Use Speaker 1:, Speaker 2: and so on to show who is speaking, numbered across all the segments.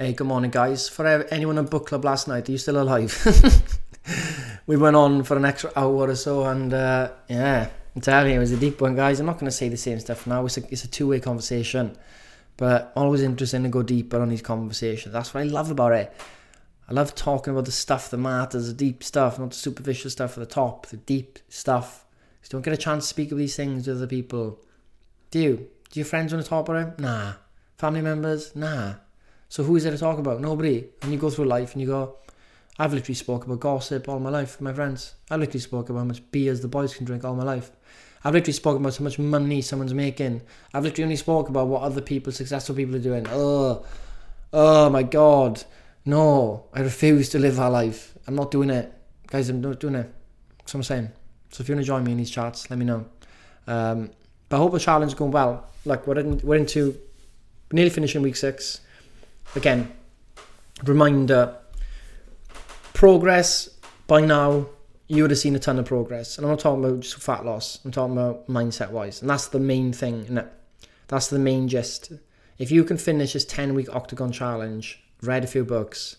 Speaker 1: Hey, good morning, guys. For anyone on book club last night, are you still alive? we went on for an extra hour or so, and uh, yeah, I'm telling you, it was a deep one, guys. I'm not going to say the same stuff now. It's a, it's a two way conversation, but always interesting to go deeper on these conversations. That's what I love about it. I love talking about the stuff that matters, the deep stuff, not the superficial stuff at the top, the deep stuff. Don't get a chance to speak of these things with other people. Do you? Do your friends want to talk about it? Nah. Family members? Nah. So who is there to talk about? Nobody. And you go through life and you go, I've literally spoke about gossip all my life with my friends. I've literally spoke about how much beers the boys can drink all my life. I've literally spoken about how much money someone's making. I've literally only spoke about what other people, successful people, are doing. Oh, oh my god, no! I refuse to live that life. I'm not doing it, guys. I'm not doing it. That's what I'm saying. So if you want to join me in these chats, let me know. Um, but I hope the challenge is going well. Like we're in, we're into nearly finishing week six again, reminder progress by now you would have seen a ton of progress. And i'm not talking about just fat loss i'm talking about mindset wise. And that's the main thing isn't that's the main gist. If you can finish this 10 week octagon challenge read a few books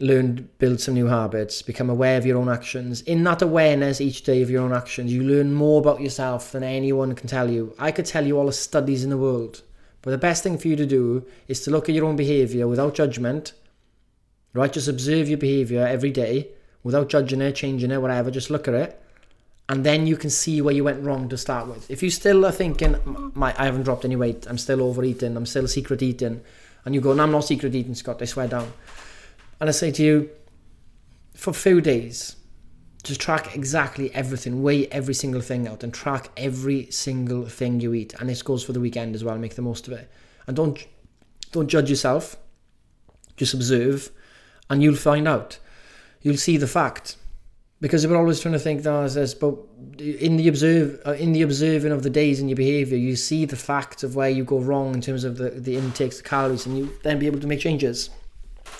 Speaker 1: learn build some new habits become aware of your own actions. In that awareness each day of your own actions you learn more about yourself than anyone can tell you. I could tell you all the studies in the world but the best thing for you to do is to look at your own behavior without judgment, right? Just observe your behavior every day without judging it, changing it, whatever. Just look at it. And then you can see where you went wrong to start with. If you still are thinking, my, I haven't dropped any weight, I'm still overeating, I'm still secret eating, and you go, no, I'm not secret eating, Scott, I swear down. And I say to you, for a few days, just track exactly everything, weigh every single thing out, and track every single thing you eat. And this goes for the weekend as well. Make the most of it, and don't don't judge yourself. Just observe, and you'll find out. You'll see the fact, because we're always trying to think that as this, but in the observe uh, in the observing of the days and your behaviour, you see the fact of where you go wrong in terms of the the intakes, the calories, and you then be able to make changes.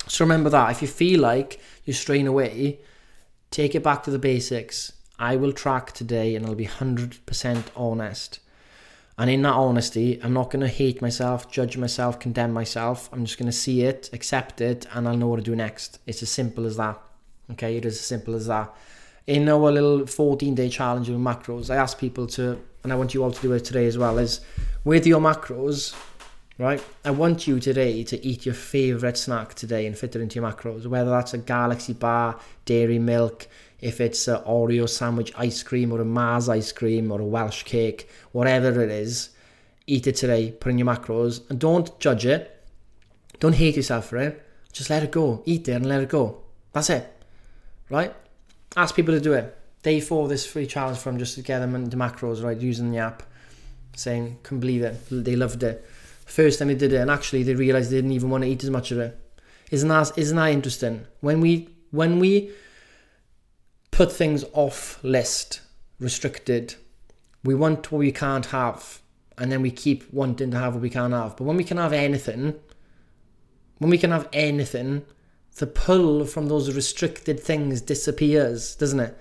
Speaker 1: So remember that if you feel like you're straying away Take it back to the basics. I will track today and I'll be 100% honest. And in that honesty, I'm not going to hate myself, judge myself, condemn myself. I'm just going to see it, accept it, and I'll know what to do next. It's as simple as that. Okay, it is as simple as that. In our little 14 day challenge with macros, I ask people to, and I want you all to do it today as well, is with your macros, right? I want you today to eat your favourite snack today and fit it into your macros, whether that's a Galaxy bar, dairy milk, if it's an Oreo sandwich ice cream or a Mars ice cream or a Welsh cake, whatever it is, eat it today, put in your macros, and don't judge it. Don't hate yourself for it. Just let it go. Eat it and let it go. That's it. Right? Ask people to do it. Day four, this free challenge from just to get them into macros, right? Using the app, saying, can believe it. They loved it first time they did it, and actually they realised they didn't even want to eat as much of it. Isn't that isn't that interesting? When we when we put things off list, restricted, we want what we can't have, and then we keep wanting to have what we can't have. But when we can have anything, when we can have anything, the pull from those restricted things disappears, doesn't it?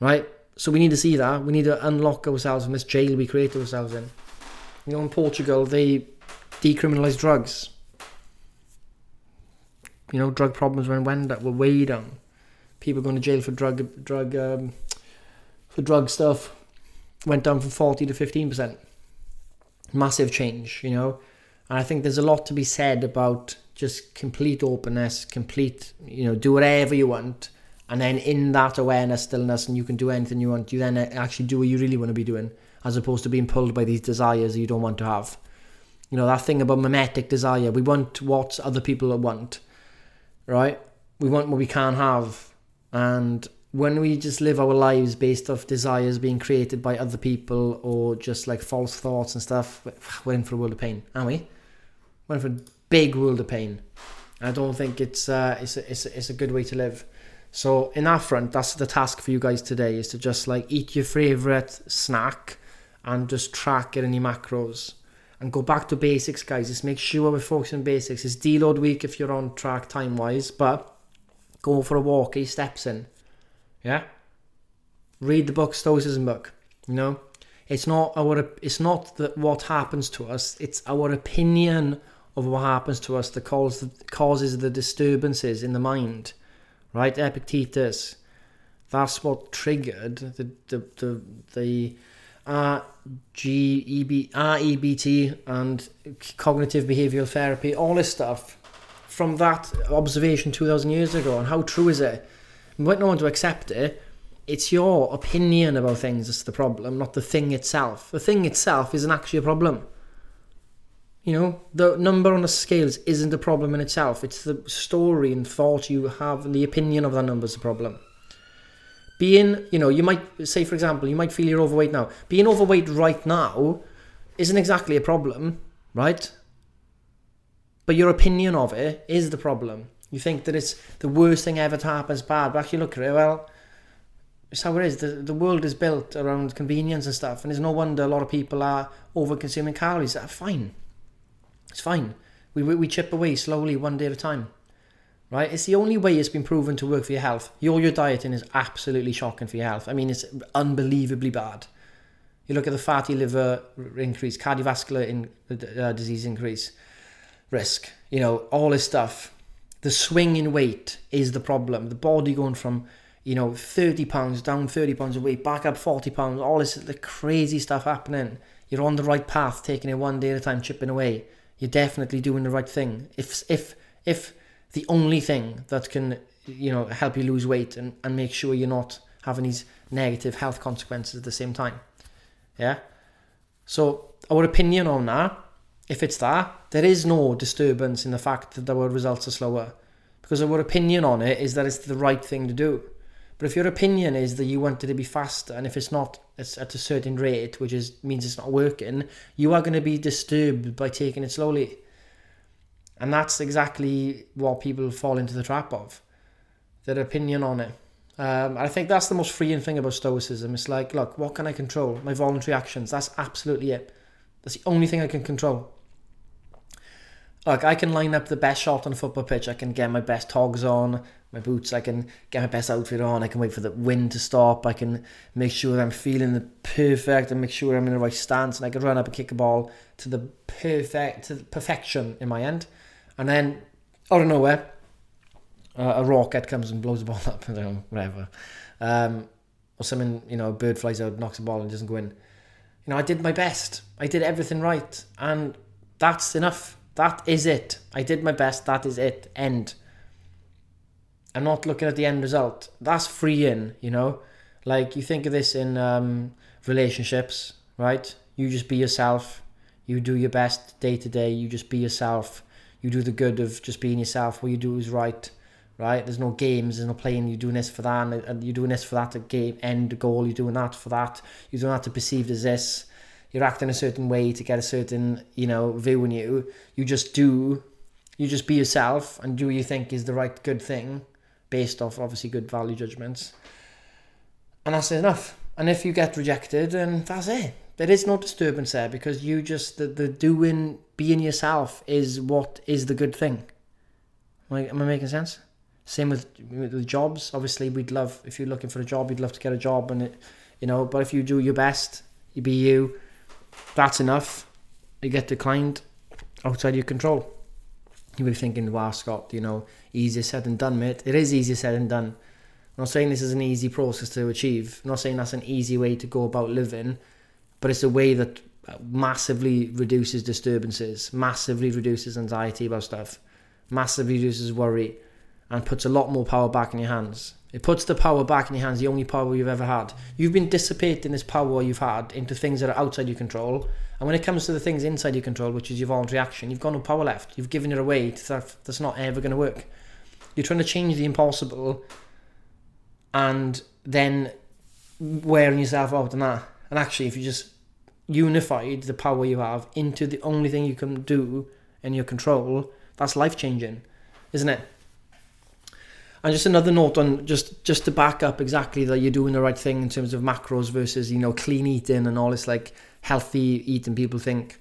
Speaker 1: Right? So we need to see that. We need to unlock ourselves from this jail we created ourselves in. You know, in Portugal, they decriminalised drugs. You know, drug problems went went were way down. People going to jail for drug drug um, for drug stuff went down from forty to fifteen percent. Massive change, you know. And I think there's a lot to be said about just complete openness, complete, you know, do whatever you want. And then in that awareness, stillness, and you can do anything you want, you then actually do what you really want to be doing, as opposed to being pulled by these desires you don't want to have. You know, that thing about mimetic desire. We want what other people want, right? We want what we can't have. And when we just live our lives based off desires being created by other people or just like false thoughts and stuff, we're in for a world of pain, aren't we? We're in for a big world of pain. I don't think it's uh, it's a, it's a, it's a good way to live. So in that front, that's the task for you guys today is to just like eat your favorite snack and just track it in your macros and go back to basics, guys. Just make sure we're focusing on basics. It's deload week if you're on track time wise, but go for a walk, eight steps in. Yeah? Read the book, Stoicism book. You know? It's not our it's not that what happens to us, it's our opinion of what happens to us that causes causes the disturbances in the mind, right? Epictetus. That's what triggered the the the, the RGEB, REBT and cognitive behavioral therapy, all this stuff from that observation 2,000 years ago. And how true is it? We not want to accept it. It's your opinion about things that's the problem, not the thing itself. The thing itself isn't actually a problem. You know, the number on the scales isn't a problem in itself. It's the story and thought you have and the opinion of that number is a problem. Being, you know, you might say, for example, you might feel you're overweight now. Being overweight right now isn't exactly a problem, right? But your opinion of it is the problem. You think that it's the worst thing ever to happen is bad, but actually look at it, well, it's how it is. The, the world is built around convenience and stuff, and it's no wonder a lot of people are over consuming calories. That's fine. It's fine. We, we, we chip away slowly, one day at a time right? It's the only way it's been proven to work for your health. Your your dieting is absolutely shocking for your health. I mean, it's unbelievably bad. You look at the fatty liver increase, cardiovascular in, uh, disease increase, risk. You know, all this stuff. The swing in weight is the problem. The body going from you know 30 pounds down 30 pounds of weight, back up 40 pounds. All this the crazy stuff happening. You're on the right path, taking it one day at a time, chipping away. You're definitely doing the right thing. If if if the only thing that can you know help you lose weight and, and make sure you're not having these negative health consequences at the same time. Yeah? So our opinion on that if it's that there is no disturbance in the fact that our results are slower. Because our opinion on it is that it's the right thing to do. But if your opinion is that you want it to be faster and if it's not it's at a certain rate which is means it's not working you are going to be disturbed by taking it slowly and that's exactly what people fall into the trap of their opinion on it. Um, I think that's the most freeing thing about Stoicism. It's like, look, what can I control? My voluntary actions. That's absolutely it. That's the only thing I can control. Look, I can line up the best shot on a football pitch. I can get my best togs on, my boots. I can get my best outfit on. I can wait for the wind to stop. I can make sure I'm feeling the perfect and make sure I'm in the right stance. And I can run up and kick a ball to the perfect, to the perfection in my end. And then, out of nowhere, uh, a rocket comes and blows the ball up, whatever. Um, or something, you know, a bird flies out, knocks the ball, and doesn't go in. You know, I did my best. I did everything right, and that's enough. That is it. I did my best. That is it. End. I'm not looking at the end result. That's freeing, you know. Like you think of this in um, relationships, right? You just be yourself. You do your best day to day. You just be yourself you do the good of just being yourself. What you do is right, right? There's no games, there's no playing. You're doing this for that, and you're doing this for that at game end goal. You're doing that for that. You're doing that to perceived as this. You're acting a certain way to get a certain, you know, view in you. You just do, you just be yourself and do what you think is the right good thing, based off obviously good value judgments. And that's enough. And if you get rejected, then that's it. There is no disturbance there because you just the, the doing being yourself is what is the good thing. Like, am I making sense? Same with with jobs. Obviously, we'd love if you're looking for a job, you'd love to get a job, and it, you know. But if you do your best, you be you. That's enough. You get declined outside your control. You be thinking, "Wow, Scott, you know, easier said than done, mate." It is easier said than done. I'm not saying this is an easy process to achieve. I'm not saying that's an easy way to go about living, but it's a way that massively reduces disturbances, massively reduces anxiety about stuff, massively reduces worry, and puts a lot more power back in your hands. It puts the power back in your hands, the only power you've ever had. You've been dissipating this power you've had into things that are outside your control. And when it comes to the things inside your control, which is your voluntary action, you've got no power left. You've given it away to stuff that's not ever going to work. You're trying to change the impossible and then wearing yourself out on that. And actually, if you just unified the power you have into the only thing you can do in your control, that's life changing, isn't it? And just another note on just just to back up exactly that you're doing the right thing in terms of macros versus you know clean eating and all this like healthy eating. People think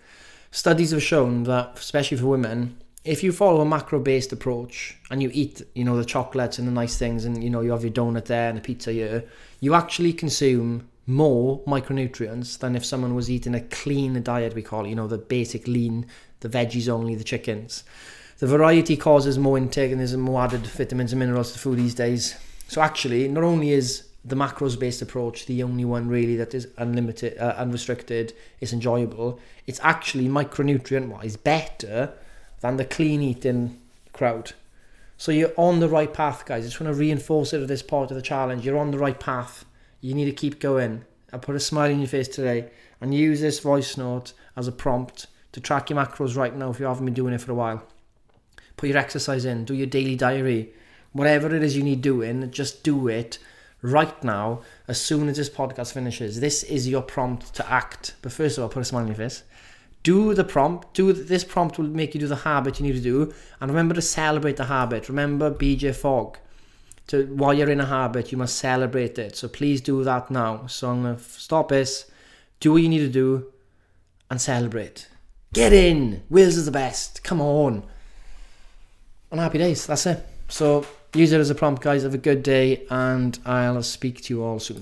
Speaker 1: studies have shown that especially for women, if you follow a macro based approach and you eat you know the chocolates and the nice things and you know you have your donut there and the pizza here, you actually consume more micronutrients than if someone was eating a clean diet, we call it, you know, the basic lean the veggies only, the chickens. The variety causes more intake and there's more added vitamins and minerals to food these days. So actually, not only is the macros based approach the only one really that is unlimited, uh, unrestricted, is enjoyable, it's actually micronutrient wise better than the clean eating crowd. So you're on the right path, guys. I just want to reinforce it at this part of the challenge. You're on the right path. You need to keep going. I put a smile on your face today and use this voice note as a prompt to track your macros right now if you haven't been doing it for a while. Put your exercise in, do your daily diary. Whatever it is you need doing, just do it right now as soon as this podcast finishes. This is your prompt to act. But first of all, put a smile on your face do the prompt do this prompt will make you do the habit you need to do and remember to celebrate the habit remember bj fogg to, while you're in a habit, you must celebrate it. So please do that now. So I'm going to stop this, do what you need to do, and celebrate. Get in! Wills is the best. Come on. And happy days. That's it. So use it as a prompt, guys. Have a good day, and I'll speak to you all soon.